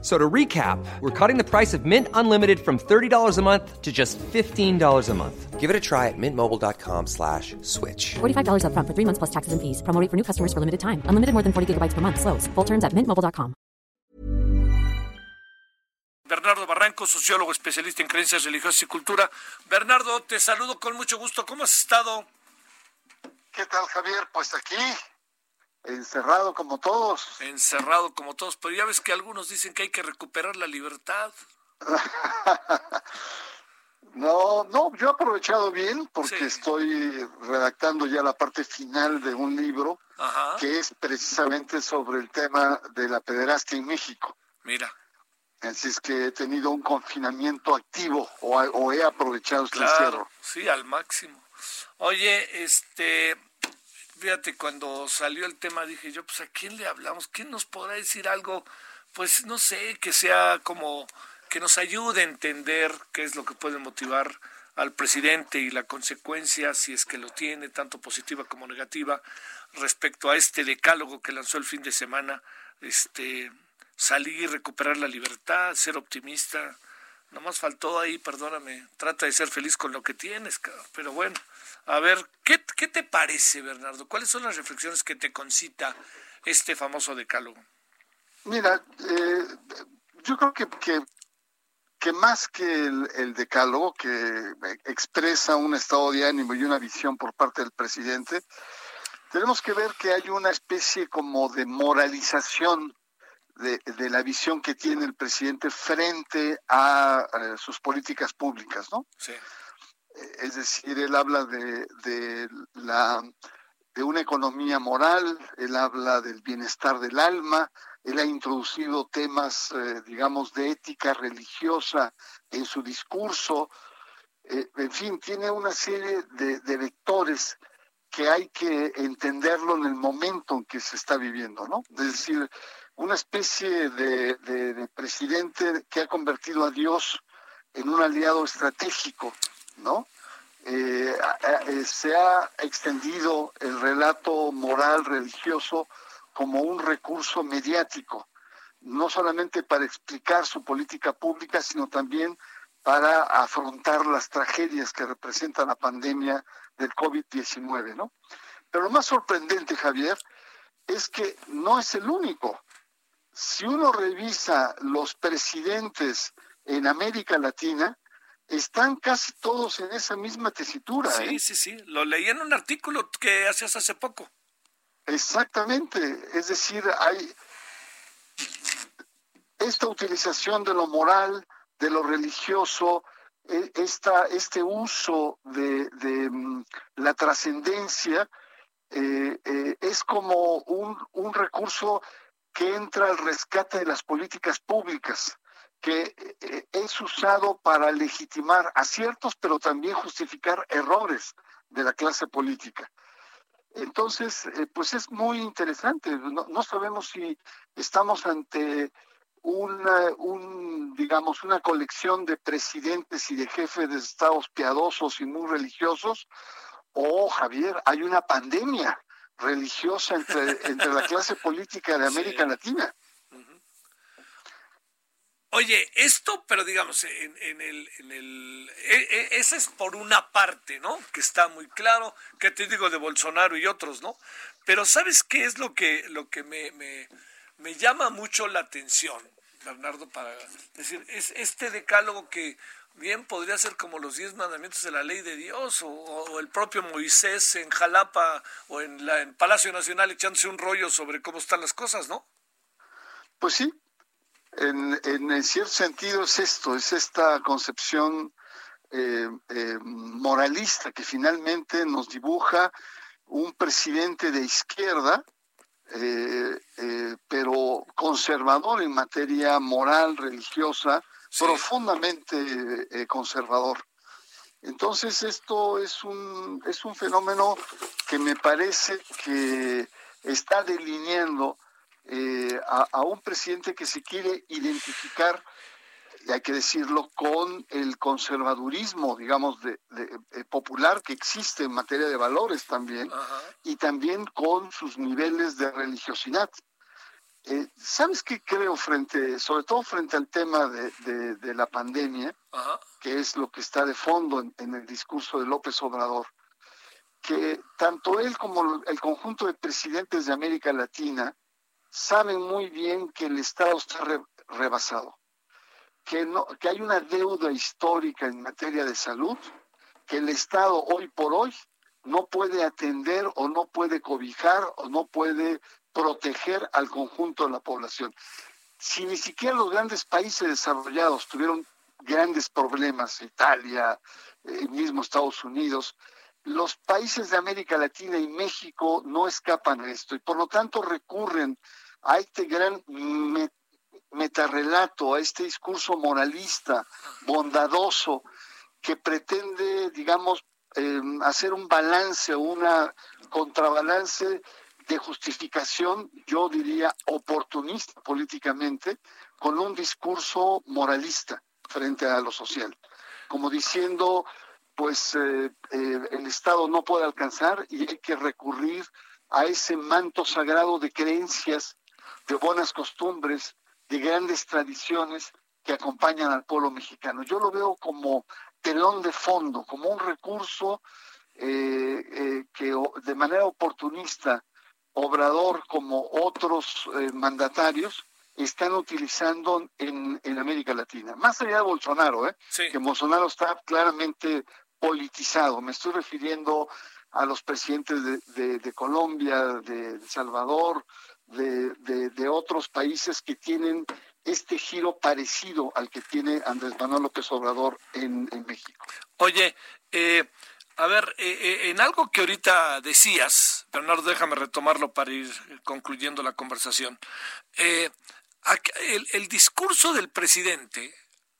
So to recap, we're cutting the price of Mint Unlimited from $30 a month to just $15 a month. Give it a try at mintmobile.com slash switch. $45 up front for three months plus taxes and fees. Promo rate for new customers for limited time. Unlimited more than 40 gigabytes per month. Slows. Full terms at mintmobile.com. Bernardo Barranco, sociólogo especialista en creencias religiosas y cultura. Bernardo, te saludo con mucho gusto. ¿Cómo has estado? ¿Qué tal, Javier? Pues aquí, encerrado como todos. Encerrado como todos, pero ya ves que algunos dicen que hay que recuperar la libertad. no, no, yo he aprovechado bien porque Sí. estoy redactando ya la parte final de un libro Ajá. que es precisamente sobre el tema de la pederastia en México. Mira, Así es que he tenido un confinamiento activo o, o he aprovechado este claro, encierro. sí, al máximo. Oye, este, fíjate, cuando salió el tema dije yo, pues a quién le hablamos, quién nos podrá decir algo, pues no sé, que sea como que nos ayude a entender qué es lo que puede motivar al presidente y la consecuencia, si es que lo tiene, tanto positiva como negativa, respecto a este decálogo que lanzó el fin de semana, este, salir, recuperar la libertad, ser optimista. Nomás faltó ahí, perdóname, trata de ser feliz con lo que tienes, pero bueno, a ver, ¿qué, ¿qué te parece, Bernardo? ¿Cuáles son las reflexiones que te concita este famoso decálogo? Mira, eh, yo creo que, que, que más que el, el decálogo que expresa un estado de ánimo y una visión por parte del presidente, tenemos que ver que hay una especie como de moralización de, de la visión que tiene el presidente frente a, eh, sus políticas públicas, ¿no? Sí, Es decir, él habla de, de la de una economía moral, él habla del bienestar del alma, él ha introducido temas, eh, digamos, de ética religiosa en su discurso, eh, en fin, tiene una serie de, de vectores que hay que entenderlo en el momento en que se está viviendo, ¿no? Es decir, una especie de, de- de presidente que ha convertido a Dios en un aliado estratégico, ¿no? Eh, eh, se ha extendido el relato moral religioso como un recurso mediático, no solamente para explicar su política pública, sino también para afrontar las tragedias que representa la pandemia del COVID-19, ¿no? Pero lo más sorprendente, Javier, es que no es el único. Si uno revisa los presidentes en América Latina, están casi todos en esa misma tesitura. sí, ¿eh? sí, sí, lo leí en un artículo que hacías hace poco. Exactamente, es decir, hay esta utilización de lo moral, de lo religioso, e- esta, este uso de, de, mm, la trascendencia eh, eh, es como un, un recurso que entra al rescate de las políticas públicas, que eh, es usado para legitimar aciertos, pero también justificar errores de la clase política. Entonces, eh, pues es muy interesante. No, no sabemos si estamos ante una, un, digamos, una colección de presidentes y de jefes de estados piadosos y muy religiosos, o Javier, hay una pandemia religiosa entre, entre la clase política de América Sí. Latina. Oye, esto, pero digamos, en, en el, en el, e- e- ese es por una parte, ¿no? Que está muy claro, que te digo de Bolsonaro y otros, ¿no? Pero ¿sabes qué es lo que, lo que me, me, llama mucho la atención, Bernardo, para decir, es este decálogo que bien podría ser como los diez mandamientos de la ley de Dios, o, o el propio Moisés en Jalapa o en, la, en Palacio Nacional echándose un rollo sobre cómo están las cosas, ¿no? Pues sí, en, en, en cierto sentido es esto, es esta concepción eh, eh, moralista que finalmente nos dibuja un presidente de izquierda, eh, pero conservador en materia moral, religiosa, Sí. profundamente conservador. Entonces esto es un, es un fenómeno que me parece que está delineando eh, a, un presidente que se quiere identificar, y hay que decirlo, con el conservadurismo, digamos, de, eh, popular que existe en materia de valores también, y también con sus niveles de religiosidad. Eh, ¿Sabes qué creo frente, sobre todo frente al tema de, la pandemia, que es lo que está de fondo en, el discurso de López Obrador? Que tanto él como el conjunto de presidentes de América Latina saben muy bien que el Estado está rebasado, que, no, que hay una deuda histórica en materia de salud, que el Estado hoy por hoy no puede atender o no puede cobijar o no puede proteger al conjunto de la población. Si ni siquiera los grandes países desarrollados tuvieron grandes problemas, Italia, el eh, mismo Estados Unidos, los países de América Latina y México no escapan a esto y por lo tanto recurren a este gran metarrelato, a este discurso moralista, bondadoso, que pretende, digamos, em, hacer un balance una contrabalance de justificación, yo diría oportunista políticamente, con un discurso moralista frente a lo social, como diciendo, pues eh, eh, el Estado no puede alcanzar y hay que recurrir a ese manto sagrado de creencias, de buenas costumbres, de grandes tradiciones que acompañan al pueblo mexicano. Yo lo veo como telón de fondo, como un recurso eh, que de manera oportunista Obrador como otros eh, mandatarios están utilizando en, América Latina. Más allá de Bolsonaro, ¿eh? que Bolsonaro está claramente politizado. Me estoy refiriendo a los presidentes de, Colombia, de El Salvador, de, otros países que tienen este giro parecido al que tiene Andrés Manuel López Obrador en, México. Oye, eh, a ver, eh, eh, en algo que ahorita decías, Bernardo, déjame retomarlo para ir concluyendo la conversación. Eh, el, discurso del presidente,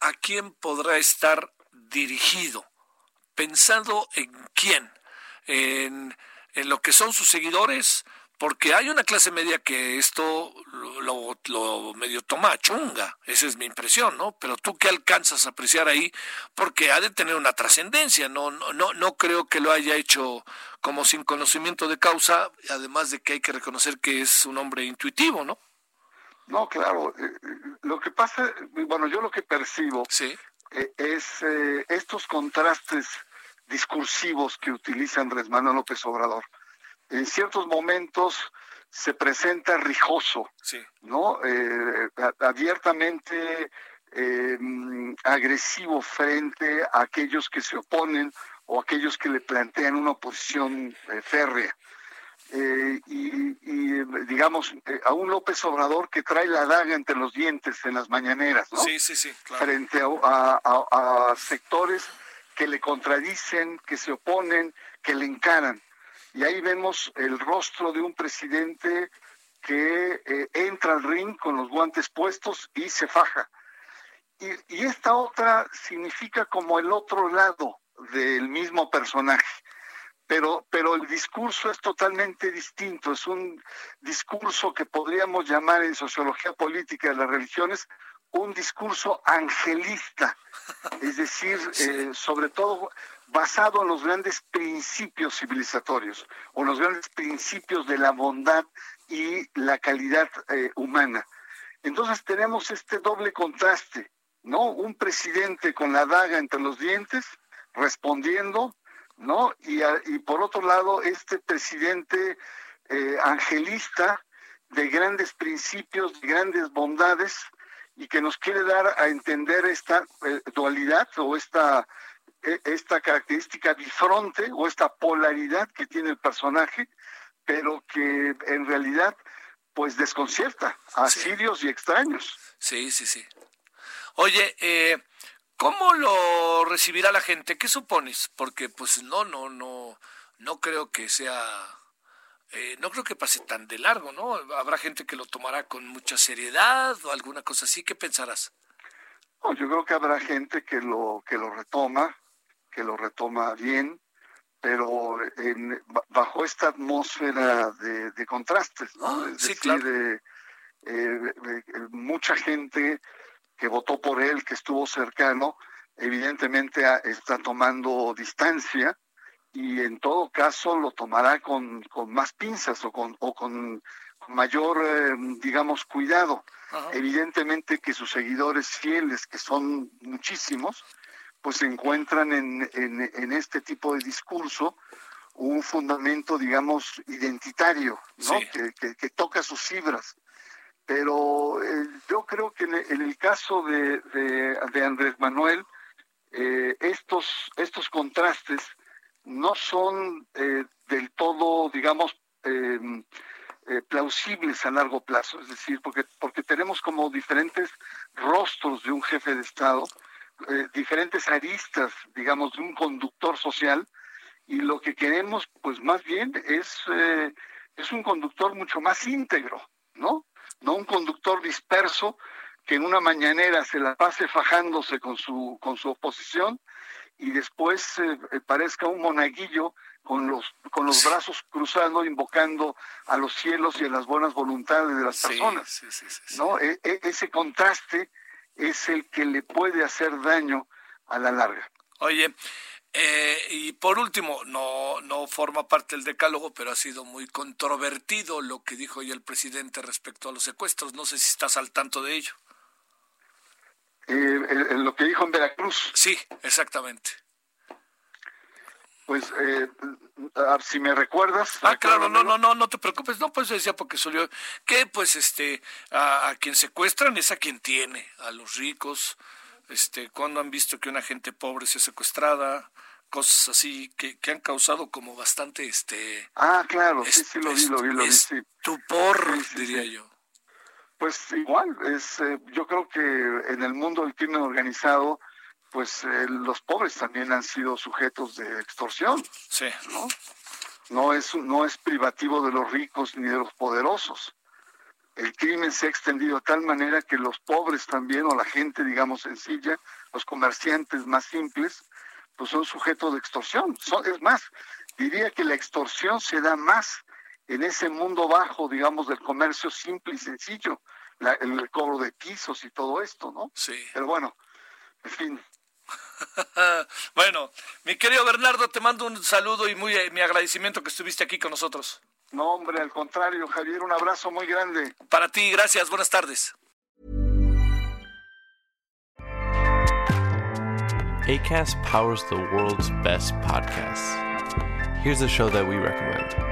¿a quién podrá estar dirigido? Pensando en quién, en, en lo que son sus seguidores, porque hay una clase media que esto lo, lo, medio toma chunga, esa es mi impresión, ¿no? Pero tú qué alcanzas a apreciar ahí, porque ha de tener una trascendencia, no, no, no, no creo que lo haya hecho como sin conocimiento de causa, además de que hay que reconocer que es un hombre intuitivo, ¿no? No, claro. Eh, eh, lo que pasa, bueno, yo lo que percibo ¿Sí? Eh, es estos contrastes discursivos que utiliza Andrés Manuel López Obrador en ciertos momentos se presenta rijoso, ¿no? Eh, abiertamente agresivo frente a aquellos que se oponen o aquellos que le plantean una oposición eh, férrea. Eh, y, digamos, a un López Obrador que trae la daga entre los dientes en las mañaneras, ¿no? Sí, sí, sí. Frente a sectores que le contradicen, que se oponen, que le encaran y ahí vemos el rostro de un presidente que eh, entra al ring con los guantes puestos y se faja. Y, y, esta otra significa como el otro lado del mismo personaje. Pero, pero el discurso es totalmente distinto, es un discurso que podríamos llamar en sociología política de las religiones un discurso angelista, es decir, eh, sobre todo basado en los grandes principios civilizatorios o los grandes principios de la bondad y la calidad eh, humana. Entonces tenemos este doble contraste, ¿no? Un presidente con la daga entre los dientes, respondiendo, ¿no? Y, y por otro lado, este presidente eh, angelista de grandes principios, de grandes bondades, y que nos quiere dar a entender esta eh, dualidad o esta e, esta característica bifronte o esta polaridad que tiene el personaje, pero que en realidad pues desconcierta a sirios y extraños. Sí, sí, sí. Oye, eh, ¿cómo lo recibirá la gente? ¿Qué supones? Porque pues no, no, no, no creo que sea, eh, no creo que pase tan de largo, ¿no? Habrá gente que lo tomará con mucha seriedad o alguna cosa así. ¿Qué pensarás? yo creo que habrá gente que lo que lo retoma que lo retoma bien, pero bajo esta atmósfera de, contrastes, ¿no? Ah, sí, claro. eh, mucha gente que votó por él, que estuvo cercano, evidentemente está tomando distancia y en todo caso lo tomará con, con más pinzas o con, o con mayor, eh, digamos, cuidado. Evidentemente que sus seguidores fieles, que son muchísimos, pues se encuentran en, en, este tipo de discurso un fundamento, digamos, identitario, ¿no? Que, que, toca sus fibras. Pero eh, yo creo que en, el caso de, de, Andrés Manuel, eh, estos, estos contrastes no son eh, del todo, digamos, em, plausibles a largo plazo, es decir, porque, porque tenemos como diferentes rostros de un jefe de Estado, diferentes aristas, digamos, de un conductor social, y lo que queremos, pues más bien, es, es un conductor mucho más íntegro, ¿no? No un conductor disperso que en una mañanera se la pase fajándose con su, con su oposición y después eh, eh, parezca un monaguillo con los con los brazos cruzados invocando a los cielos y a las buenas voluntades de las personas no e, e, ese contraste es el que le puede hacer daño a la larga. Oye eh, y por último, no, no forma parte del decálogo, pero ha sido muy controvertido lo que dijo hoy el presidente respecto a los secuestros. No sé si estás al tanto de ello. Eh, lo que dijo en Veracruz. Sí, exactamente. Pues, eh, si me recuerdas. Ah, claro, no, no, no, no te preocupes. No, pues decía porque salió que, pues, este, a, quien secuestran es a quien tiene, a los ricos. Este, cuando han visto que una gente pobre sea secuestrada, cosas así que, que han causado como bastante, este. Ah, claro, sí, sí, lo vi, lo vi, lo vi. Sí. diría yo. Pues igual, es, eh, yo creo que en el mundo del crimen organizado, pues eh, los pobres también han sido sujetos de extorsión. Sí. ¿no? No es, no es privativo de los ricos ni de los poderosos. El crimen se ha extendido de tal manera que los pobres también, o la gente, digamos, sencilla, los comerciantes más simples, pues son sujetos de extorsión. es más, diría que la extorsión se da más en ese mundo bajo, digamos, del comercio simple y sencillo, el cobro de pisos y todo esto, ¿no? Sí. Pero bueno, en fin. bueno, mi querido Bernardo, te mando un saludo y muy mi agradecimiento que estuviste aquí con nosotros. No, hombre, al contrario, Javier, un abrazo muy grande. Para ti, gracias, buenas tardes. ACAST powers the world's best podcasts. Here's a show that we recommend.